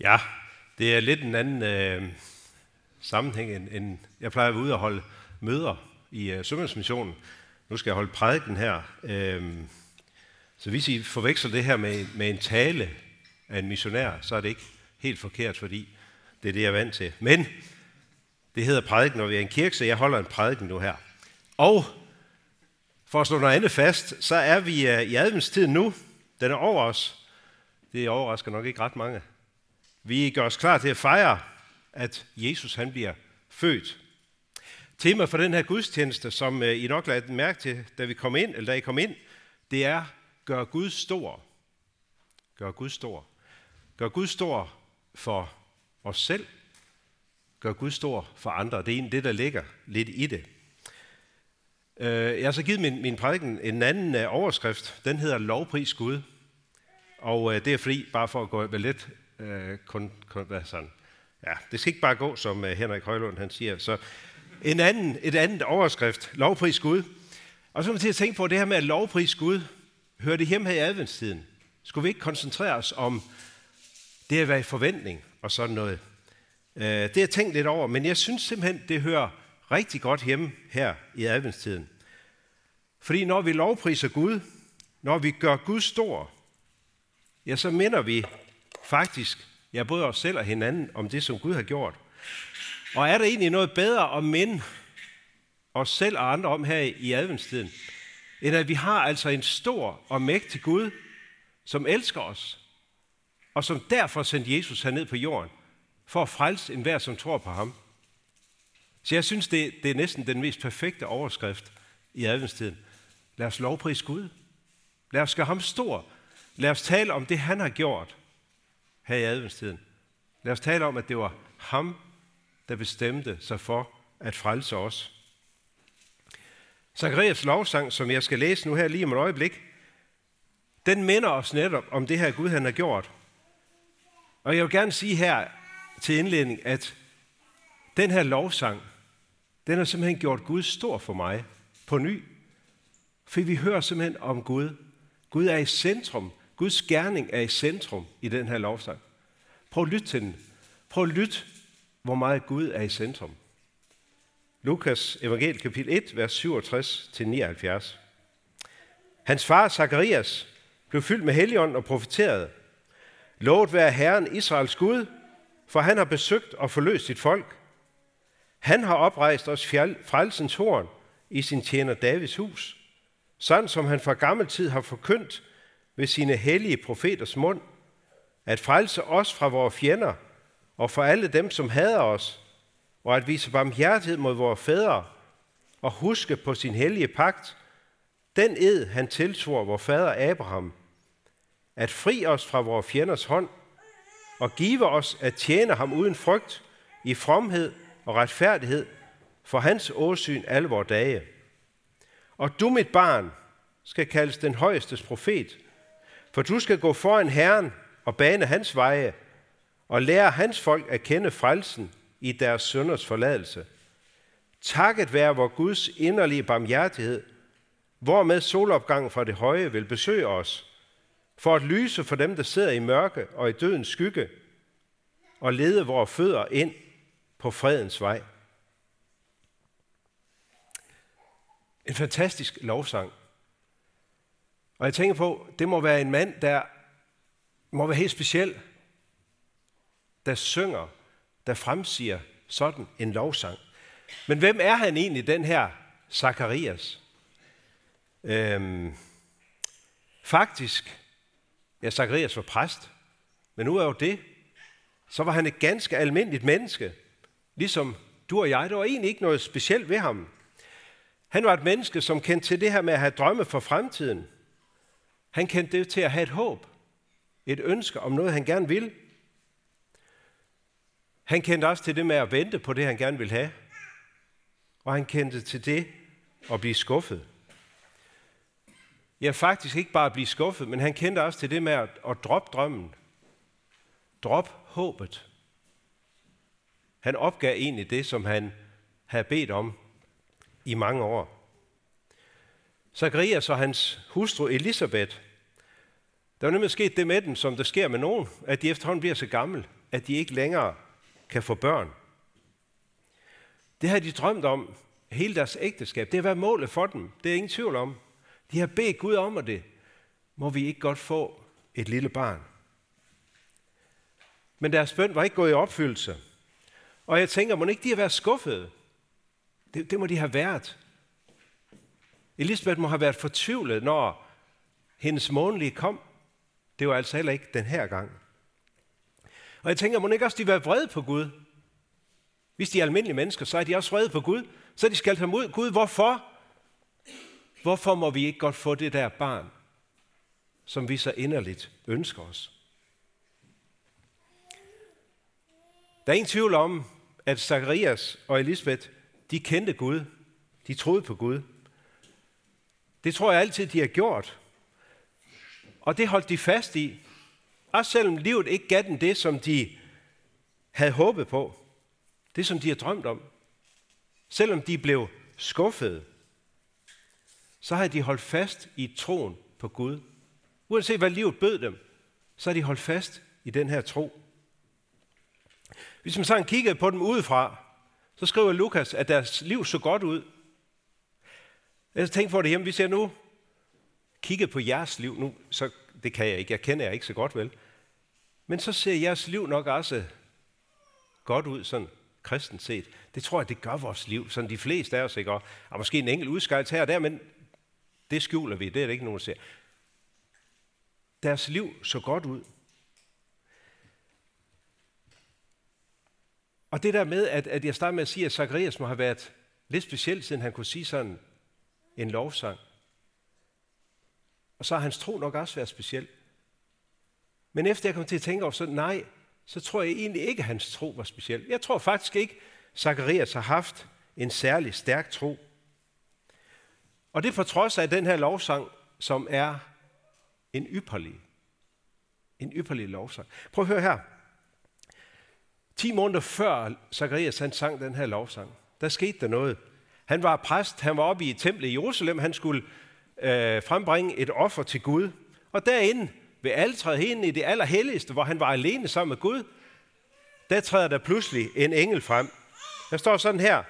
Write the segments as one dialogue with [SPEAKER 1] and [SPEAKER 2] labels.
[SPEAKER 1] Ja, det er lidt en anden øh, sammenhæng, end, end jeg plejer at være ude og holde møder i øh, Sømandsmissionen. Nu skal jeg holde prædiken her. Øh, så hvis I forveksler det her med, med en tale af en missionær, så er det ikke helt forkert, fordi det er det, jeg er vant til. Men det hedder prædiken, når vi er en kirke, så jeg holder en prædiken nu her. Og for at slå noget andet fast, så er vi øh, i adventstiden nu. Den er over os. Det overrasker nok ikke ret mange. Vi gør os klar til at fejre, at Jesus han bliver født. Tema for den her gudstjeneste, som øh, I nok lagde mærke til, da vi kom ind, eller da I kom ind, det er, gør Gud stor. Gør Gud stor. Gør Gud stor for os selv. Gør Gud stor for andre. Det er egentlig det, der ligger lidt i det. Øh, jeg har så givet min, min prædiken en anden øh, overskrift. Den hedder Lovpris Gud. Og det er fordi, bare for at gå lidt øh, kun, kun, hvad sådan. Ja, det skal ikke bare gå, som øh, Henrik Højlund han siger. Så en anden, et andet overskrift, lovpris Gud. Og så er man til at tænke på det her med at lovpris Gud. Hører det hjemme her i adventstiden? Skulle vi ikke koncentrere os om det at være i forventning og sådan noget? Øh, det har jeg tænkt lidt over, men jeg synes simpelthen, det hører rigtig godt hjemme her i adventstiden. Fordi når vi lovpriser Gud, når vi gør Gud stor, ja, så minder vi faktisk, ja, både os selv og hinanden, om det, som Gud har gjort. Og er der egentlig noget bedre at minde os selv og andre om her i adventstiden, end at vi har altså en stor og mægtig Gud, som elsker os, og som derfor sendte Jesus herned på jorden, for at frelse enhver, som tror på ham. Så jeg synes, det, det er næsten den mest perfekte overskrift i adventstiden. Lad os lovprise Gud. Lad os gøre ham stor. Lad os tale om det, han har gjort her i adventstiden. Lad os tale om, at det var ham, der bestemte sig for at frelse os. Zacharias lovsang, som jeg skal læse nu her lige om et øjeblik, den minder os netop om det her Gud, han har gjort. Og jeg vil gerne sige her til indledning, at den her lovsang, den har simpelthen gjort Gud stor for mig på ny. For vi hører simpelthen om Gud. Gud er i centrum Guds gerning er i centrum i den her lovsang. Prøv at lytte til den. Prøv at lytte, hvor meget Gud er i centrum. Lukas evangel kapitel 1, vers 67-79. Hans far Zakarias blev fyldt med helligånd og profeterede. Lovet være Herren Israels Gud, for han har besøgt og forløst sit folk. Han har oprejst os frelsens horn i sin tjener Davids hus, sådan som han fra gammel tid har forkyndt ved sine hellige profeters mund, at frelse os fra vores fjender og fra alle dem, som hader os, og at vise barmhjertighed mod vores fædre, og huske på sin hellige pagt, den ed, han tilsvor vor fader Abraham, at fri os fra vores fjenders hånd, og give os at tjene ham uden frygt, i fromhed og retfærdighed, for hans åsyn alle vores dage. Og du, mit barn, skal kaldes den højestes profet, for du skal gå foran Herren og bane hans veje, og lære hans folk at kende frelsen i deres sønders forladelse. Takket være vor Guds inderlige barmhjertighed, hvormed solopgangen fra det høje vil besøge os, for at lyse for dem, der sidder i mørke og i dødens skygge, og lede vores fødder ind på fredens vej. En fantastisk lovsang. Og jeg tænker på, det må være en mand, der må være helt speciel, der synger, der fremsiger sådan en lovsang. Men hvem er han egentlig, den her Zakarias? Øhm, faktisk, ja, Zakarias var præst, men nu er jo det, så var han et ganske almindeligt menneske, ligesom du og jeg. Der var egentlig ikke noget specielt ved ham. Han var et menneske, som kendte til det her med at have drømme for fremtiden – han kendte det til at have et håb, et ønske om noget, han gerne vil. Han kendte også til det med at vente på det, han gerne vil have. Og han kendte til det at blive skuffet. Ja, faktisk ikke bare at blive skuffet, men han kendte også til det med at, at droppe drømmen. Drop håbet. Han opgav egentlig det, som han havde bedt om i mange år. Zacharias og hans hustru Elisabeth, der er nemlig sket det med dem, som der sker med nogen, at de efterhånden bliver så gammel. at de ikke længere kan få børn. Det har de drømt om hele deres ægteskab. Det har været målet for dem. Det er ingen tvivl om. De har bedt Gud om det. Må vi ikke godt få et lille barn? Men deres bøn var ikke gået i opfyldelse. Og jeg tænker, må ikke de har været skuffede? Det, det må de have været. Elisabeth må have været fortvivlet, når hendes månedlige kom. Det var altså heller ikke den her gang. Og jeg tænker, må ikke også de være vrede på Gud? Hvis de er almindelige mennesker, så er de også vrede på Gud. Så er de skal ham ud. Gud, hvorfor? Hvorfor må vi ikke godt få det der barn, som vi så inderligt ønsker os? Der er ingen tvivl om, at Zacharias og Elisabeth, de kendte Gud. De troede på Gud. Det tror jeg altid, de har gjort. Og det holdt de fast i. Også selvom livet ikke gav dem det, som de havde håbet på. Det, som de har drømt om. Selvom de blev skuffede, så har de holdt fast i troen på Gud. Uanset hvad livet bød dem, så har de holdt fast i den her tro. Hvis man sådan kiggede på dem udefra, så skriver Lukas, at deres liv så godt ud. Ellers tænker på det hjemme, vi ser nu, kigget på jeres liv nu, så det kan jeg ikke, jeg kender jer ikke så godt vel. Men så ser jeres liv nok også godt ud, sådan kristent set. Det tror jeg, det gør vores liv, sådan de fleste af os, ikke? Og, og måske en enkelt udskejelse her og der, men det skjuler vi, det er det ikke nogen, der ser. Deres liv så godt ud. Og det der med, at, at jeg starter med at sige, at Zacharias må have været lidt speciel, siden han kunne sige sådan en lovsang. Og så har hans tro nok også været speciel. Men efter jeg kom til at tænke over, så nej, så tror jeg egentlig ikke, at hans tro var speciel. Jeg tror faktisk ikke, Zacharias har haft en særlig stærk tro. Og det på trods af den her lovsang, som er en ypperlig, en ypperlig lovsang. Prøv at høre her. 10 måneder før Zacharias han sang den her lovsang, der skete der noget. Han var præst, han var oppe i templet i Jerusalem, han skulle øh, frembringe et offer til Gud. Og derinde, ved altræet hen i det allerhelligste, hvor han var alene sammen med Gud, der træder der pludselig en engel frem. Der står sådan her,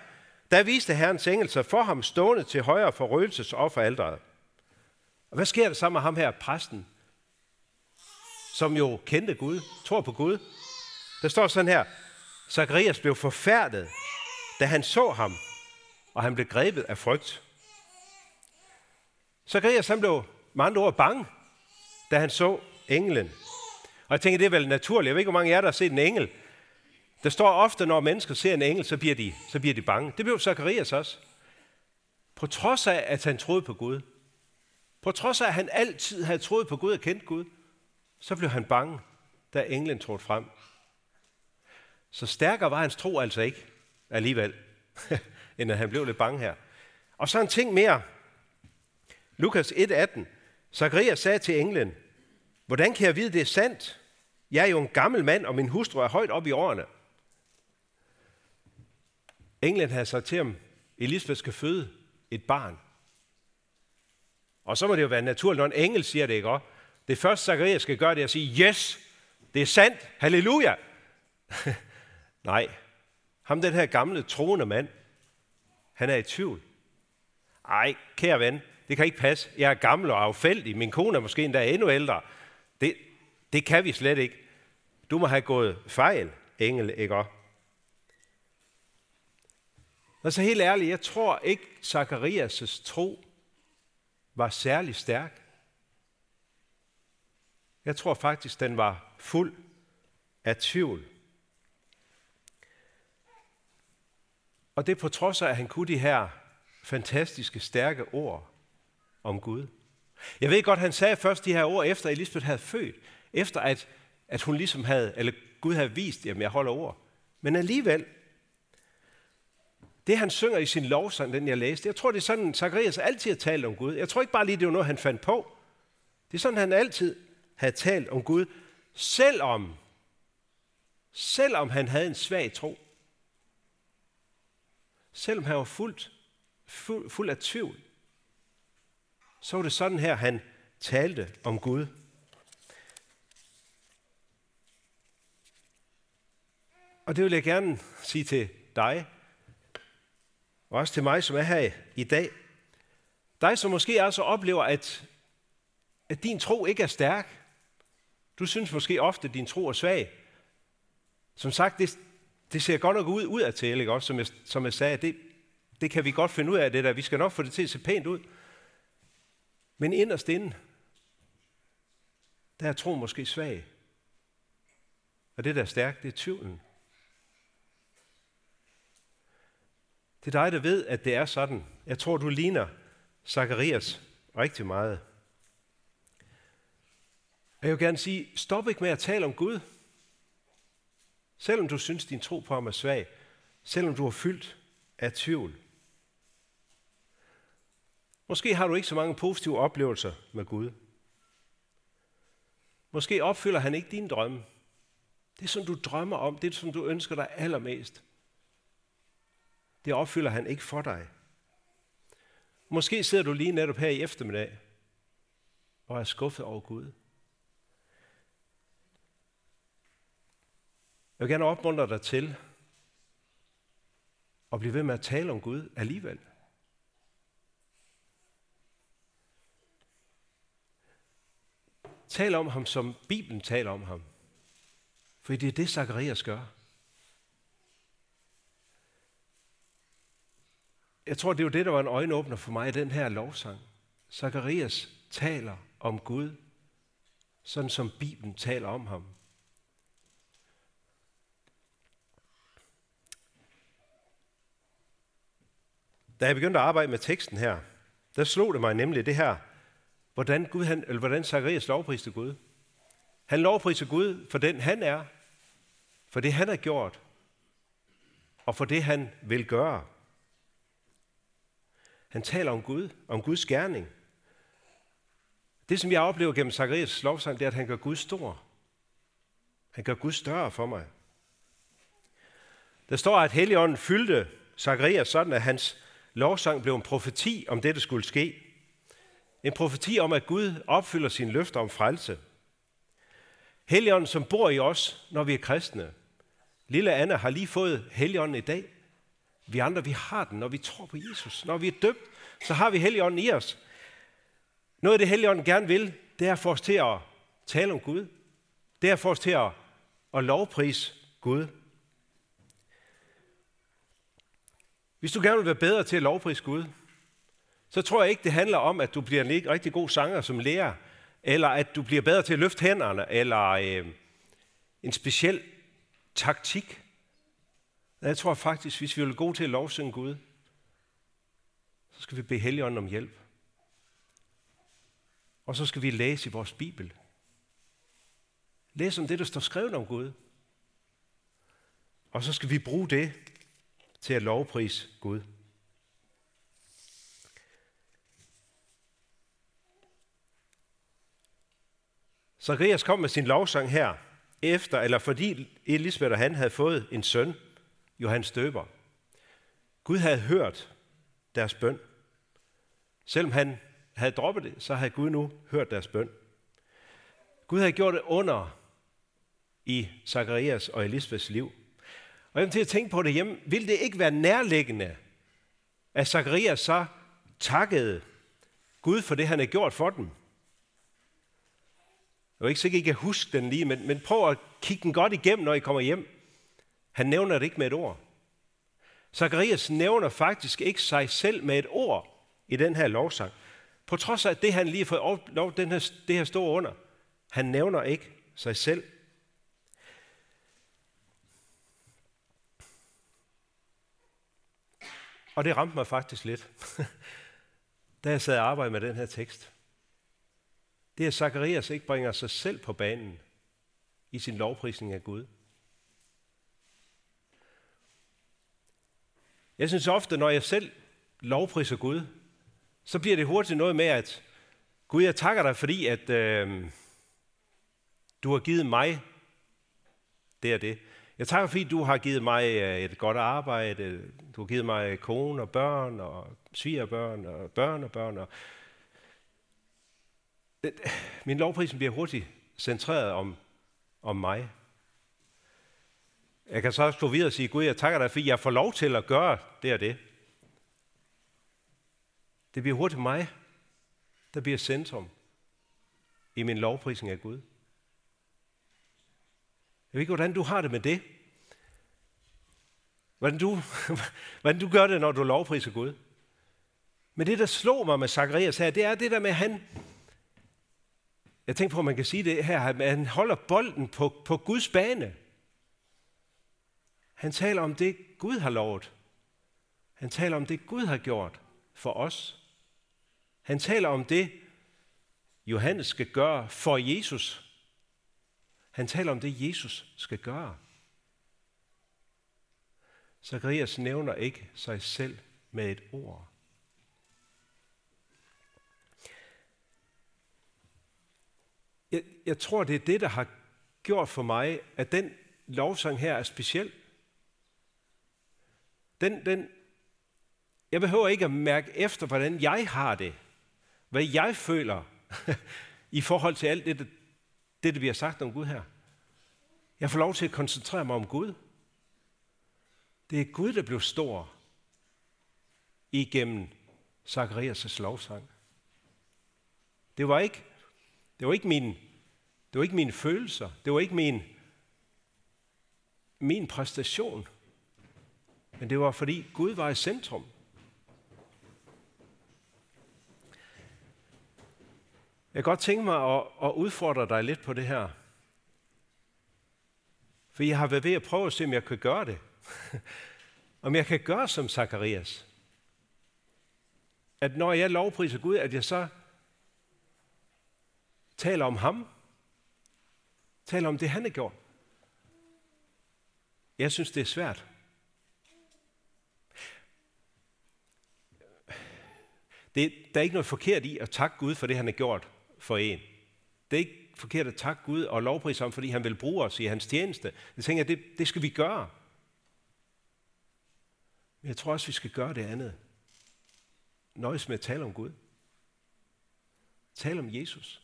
[SPEAKER 1] der viste Herrens engel sig for ham stående til højre for røgelsesofferalderet. Og hvad sker der så med ham her, præsten, som jo kendte Gud, tror på Gud? Der står sådan her, Zacharias blev forfærdet, da han så ham, og han blev grebet af frygt. Zacharias han blev med andre ord bange, da han så englen. Og jeg tænker, det er vel naturligt. Jeg ved ikke, hvor mange af jer, der har set en engel. Der står ofte, når mennesker ser en engel, så bliver de, så bliver de bange. Det blev Zacharias også. På trods af, at han troede på Gud. På trods af, at han altid havde troet på Gud og kendt Gud. Så blev han bange, da englen trådte frem. Så stærkere var hans tro altså ikke alligevel, end at han blev lidt bange her. Og så en ting mere. Lukas 1:18. Zacharias sagde til englen, hvordan kan jeg vide, det er sandt? Jeg er jo en gammel mand, og min hustru er højt op i årene. Englen havde sagt til ham, Elisabeth skal føde et barn. Og så må det jo være naturligt, når en engel siger det, ikke også? Det første, Zacharias skal gøre, det er at sige, yes, det er sandt, halleluja. Nej, ham den her gamle troende mand, han er i tvivl. Ej, kære ven, det kan ikke passe. Jeg er gammel og affældig. Min kone er måske endda endnu ældre. Det, det kan vi slet ikke. Du må have gået fejl, engel, ikke også? så helt ærligt, jeg tror ikke, Zacharias' tro var særlig stærk. Jeg tror faktisk, den var fuld af tvivl. Og det på trods af, at han kunne de her fantastiske, stærke ord om Gud. Jeg ved godt, han sagde først de her ord, efter Elisabeth havde født. Efter at, at hun ligesom havde, eller Gud havde vist, jamen jeg holder ord. Men alligevel, det han synger i sin lovsang, den jeg læste, jeg tror, det er sådan, Zacharias altid har talt om Gud. Jeg tror ikke bare lige, det var noget, han fandt på. Det er sådan, han altid havde talt om Gud, selvom, selvom han havde en svag tro. Selvom han var fuldt, fuld, fuld af tvivl, så var det sådan her, han talte om Gud. Og det vil jeg gerne sige til dig, og også til mig, som er her i dag. Dig, som måske også oplever, at, at din tro ikke er stærk. Du synes måske ofte, at din tro er svag. Som sagt, det, det ser godt nok ud ud af til, ikke? Også, som, jeg, som jeg sagde, det, det kan vi godt finde ud af det der. Vi skal nok få det til at se pænt ud. Men inderst inde, der er tro måske svag. Og det, der er stærkt, det er tvivlen. Det er dig, der ved, at det er sådan. Jeg tror, du ligner Zacharias rigtig meget. Jeg vil gerne sige, stop ikke med at tale om Gud. Selvom du synes, din tro på ham er svag. Selvom du er fyldt af tvivl. Måske har du ikke så mange positive oplevelser med Gud. Måske opfylder han ikke dine drømme. Det, som du drømmer om, det, som du ønsker dig allermest, det opfylder han ikke for dig. Måske sidder du lige netop her i eftermiddag og er skuffet over Gud. Jeg vil gerne opmuntre dig til at blive ved med at tale om Gud alligevel. Tal om ham, som Bibelen taler om ham. For det er det, Zacharias gør. Jeg tror, det var det, der var en øjenåbner for mig i den her lovsang. Zacharias taler om Gud, sådan som Bibelen taler om ham. Da jeg begyndte at arbejde med teksten her, der slog det mig nemlig det her, hvordan, Gud, han, eller hvordan Zacharias lovpriste Gud. Han lovpriser Gud for den han er, for det han har gjort, og for det han vil gøre. Han taler om Gud, om Guds gerning. Det, som jeg oplever gennem Zacharias lovsang, det er, at han gør Gud stor. Han gør Gud større for mig. Der står, at Helligånden fyldte Zacharias sådan, at hans lovsang blev en profeti om det, der skulle ske. En profeti om, at Gud opfylder sine løfter om frelse. Helligånden, som bor i os, når vi er kristne. Lille Anna har lige fået Helligånden i dag. Vi andre, vi har den, når vi tror på Jesus. Når vi er døbt, så har vi Helligånden i os. Noget af det, Helligånden gerne vil, det er at få os til at tale om Gud. Det er at få os til at, at lovprise Gud. Hvis du gerne vil være bedre til at lovprise Gud, så tror jeg ikke, det handler om, at du bliver en rigtig god sanger som lærer, eller at du bliver bedre til at løfte hænderne, eller øh, en speciel taktik. Jeg tror faktisk, hvis vi vil gode til at lovsynge Gud, så skal vi bede Helligånden om hjælp. Og så skal vi læse i vores Bibel. Læs om det, der står skrevet om Gud. Og så skal vi bruge det til at lovprise Gud. Zacharias kom med sin lovsang her, efter eller fordi Elisabeth og han havde fået en søn, Johannes Døber. Gud havde hørt deres bøn. Selvom han havde droppet det, så havde Gud nu hørt deres bøn. Gud havde gjort det under i Zacharias og Elisabeths liv. Og jeg vil til at tænke på det hjemme. Vil det ikke være nærliggende, at Zacharias så takkede Gud for det, han havde gjort for dem? Jeg er ikke sikker, I kan huske den lige, men, men prøv at kigge den godt igennem, når I kommer hjem. Han nævner det ikke med et ord. Zacharias nævner faktisk ikke sig selv med et ord i den her lovsang. På trods af det, han lige har fået lov, den her, det her står under. Han nævner ikke sig selv. Og det ramte mig faktisk lidt, da jeg sad og arbejdede med den her tekst. Det er, at Zacharias ikke bringer sig selv på banen i sin lovprisning af Gud. Jeg synes ofte, når jeg selv lovpriser Gud, så bliver det hurtigt noget med, at Gud, jeg takker dig, fordi at øh, du har givet mig det og det. Jeg takker, fordi du har givet mig øh, et godt arbejde, du har givet mig kone og børn og svigerbørn og børn og børn. Og min lovprisen bliver hurtigt centreret om, om mig. Jeg kan så også gå videre og sige, Gud, jeg takker dig, fordi jeg får lov til at gøre det og det. Det bliver hurtigt mig, der bliver centrum i min lovprisning af Gud. Ved ikke, hvordan du har det med det. Hvordan du, hvordan du gør det, når du lovpriser Gud. Men det, der slog mig med Zacharias her, det er det der med, at han... Jeg tænker på, at man kan sige det her, at han holder bolden på, på Guds bane. Han taler om det, Gud har lovet. Han taler om det, Gud har gjort for os. Han taler om det, Johannes skal gøre for Jesus. Han taler om det, Jesus skal gøre. Zacharias nævner ikke sig selv med et ord. Jeg, jeg tror, det er det, der har gjort for mig, at den lovsang her er speciel. Den, den, jeg behøver ikke at mærke efter, hvordan jeg har det, hvad jeg føler i forhold til alt det, det, det, vi har sagt om Gud her. Jeg får lov til at koncentrere mig om Gud. Det er Gud, der blev stor igennem Zacharias' lovsang. Det var ikke, det var ikke min, det var ikke mine følelser. Det var ikke min, min præstation. Men det var fordi Gud var i centrum. Jeg kan godt tænke mig at, at udfordre dig lidt på det her. For jeg har været ved at prøve at se, om jeg kan gøre det. om jeg kan gøre som Zakarias. At når jeg lovpriser Gud, at jeg så taler om ham. Taler om det, han har gjort. Jeg synes, det er svært. Det, der er ikke noget forkert i at takke Gud for det, han har gjort for en. Det er ikke forkert at takke Gud og lovprise ham, fordi han vil bruge os i hans tjeneste. Jeg tænker, det, det skal vi gøre. Men jeg tror også, vi skal gøre det andet. Nøjes med at tale om Gud. Tal om Jesus.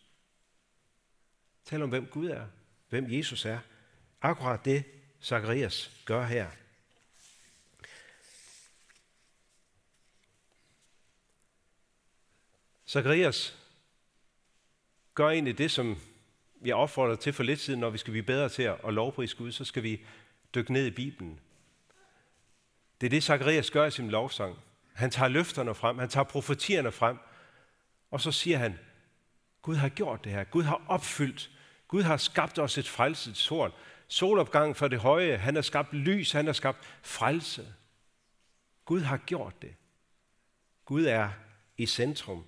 [SPEAKER 1] Tal om, hvem Gud er. Hvem Jesus er. Akkurat det, Zacharias gør her. Zacharias gør egentlig det, som jeg opfordrer til for lidt siden, når vi skal blive bedre til at lovprise Gud, så skal vi dykke ned i Bibelen. Det er det, Zacharias gør i sin lovsang. Han tager løfterne frem, han tager profetierne frem, og så siger han, Gud har gjort det her. Gud har opfyldt. Gud har skabt os et frelseshorn. Solopgang for det høje. Han har skabt lys. Han har skabt frelse. Gud har gjort det. Gud er i centrum.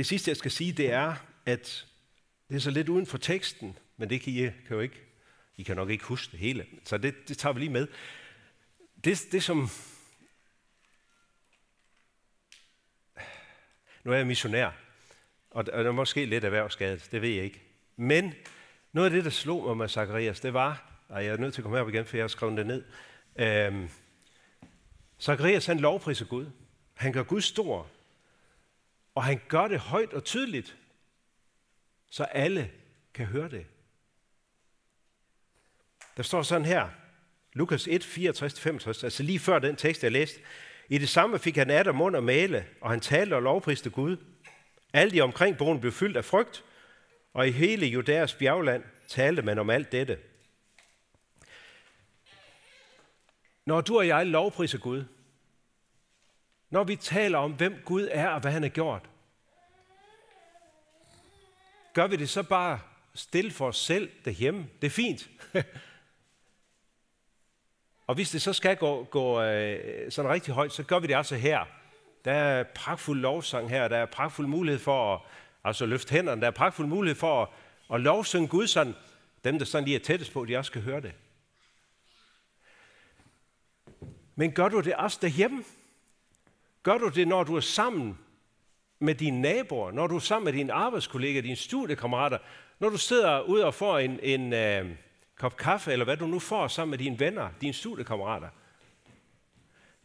[SPEAKER 1] Det sidste, jeg skal sige, det er, at det er så lidt uden for teksten, men det kan I, kan jo ikke, I kan nok ikke huske det hele, så det, det tager vi lige med. Det, det som... Nu er jeg missionær, og der er måske lidt erhvervsskadet, det ved jeg ikke. Men noget af det, der slog mig med Zacharias, det var, og jeg er nødt til at komme herop igen, for jeg har skrevet det ned. Øhm, Zacharias, han lovpriser Gud. Han gør Gud stor. Og han gør det højt og tydeligt, så alle kan høre det. Der står sådan her, Lukas 1, 64-65, altså lige før den tekst, jeg læste. I det samme fik han af mund og male, og han talte og lovpriste Gud. Alle de omkring boen blev fyldt af frygt, og i hele Judæas bjergland talte man om alt dette. Når du og jeg lovpriser Gud, når vi taler om, hvem Gud er og hvad han har gjort, gør vi det så bare stille for os selv derhjemme. Det er fint. og hvis det så skal gå, gå øh, sådan rigtig højt, så gør vi det altså her. Der er pragtfuld lovsang her, der er pragtfuld mulighed for at altså løfte hænderne, der er pragtfuld mulighed for at, at lovsynge Gud sådan, dem der sådan lige er tættest på, de også skal høre det. Men gør du det også derhjemme? Gør du det, når du er sammen med dine naboer, når du er sammen med dine arbejdskollegaer, dine studiekammerater, når du sidder ud og får en, en øh, kop kaffe, eller hvad du nu får sammen med dine venner, dine studiekammerater?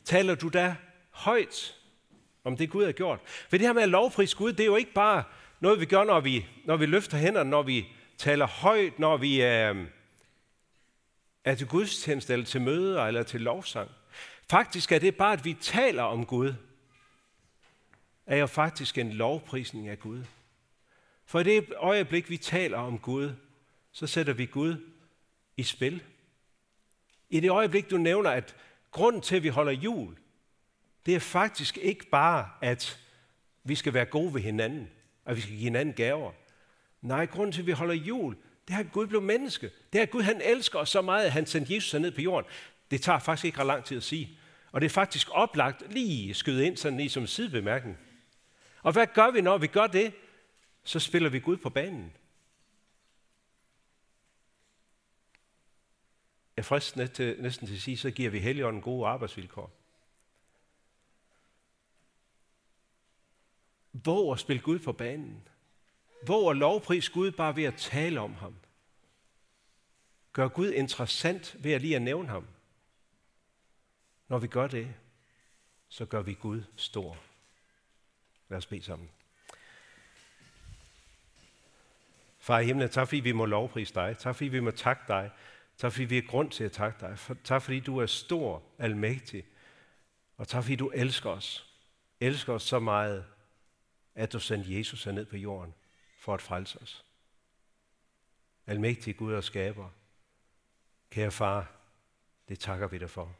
[SPEAKER 1] Taler du da højt om det Gud har gjort. For det her med at lovprise Gud, det er jo ikke bare noget, vi gør, når vi, når vi løfter hænderne, når vi taler højt, når vi øh, er til gudstjeneste, eller til møder, eller til lovsang. Faktisk er det bare, at vi taler om Gud, er jo faktisk en lovprisning af Gud. For i det øjeblik, vi taler om Gud, så sætter vi Gud i spil. I det øjeblik, du nævner, at grunden til, at vi holder jul, det er faktisk ikke bare, at vi skal være gode ved hinanden, og vi skal give hinanden gaver. Nej, grunden til, at vi holder jul, det er, at Gud blev menneske. Det er, at Gud han elsker os så meget, at han sendte Jesus ned på jorden. Det tager faktisk ikke ret lang tid at sige. Og det er faktisk oplagt lige skyde ind sådan lige som sidebemærkning. Og hvad gør vi, når vi gør det? Så spiller vi Gud på banen. Jeg frister næsten, næsten til at sige, så giver vi Helligånden gode arbejdsvilkår. Våg at spille Gud på banen. Våg at lovpris Gud bare ved at tale om ham. Gør Gud interessant ved at lige at nævne ham. Når vi gør det, så gør vi Gud stor. Lad os bede sammen. Far i himlen, tak fordi vi må lovprise dig. Tak fordi vi må takke dig. Tak fordi vi har grund til at takke dig. Tak fordi du er stor, almægtig. Og tak fordi du elsker os. Elsker os så meget, at du sendte Jesus ned på jorden for at frelse os. Almægtig Gud og skaber. Kære far, det takker vi dig for.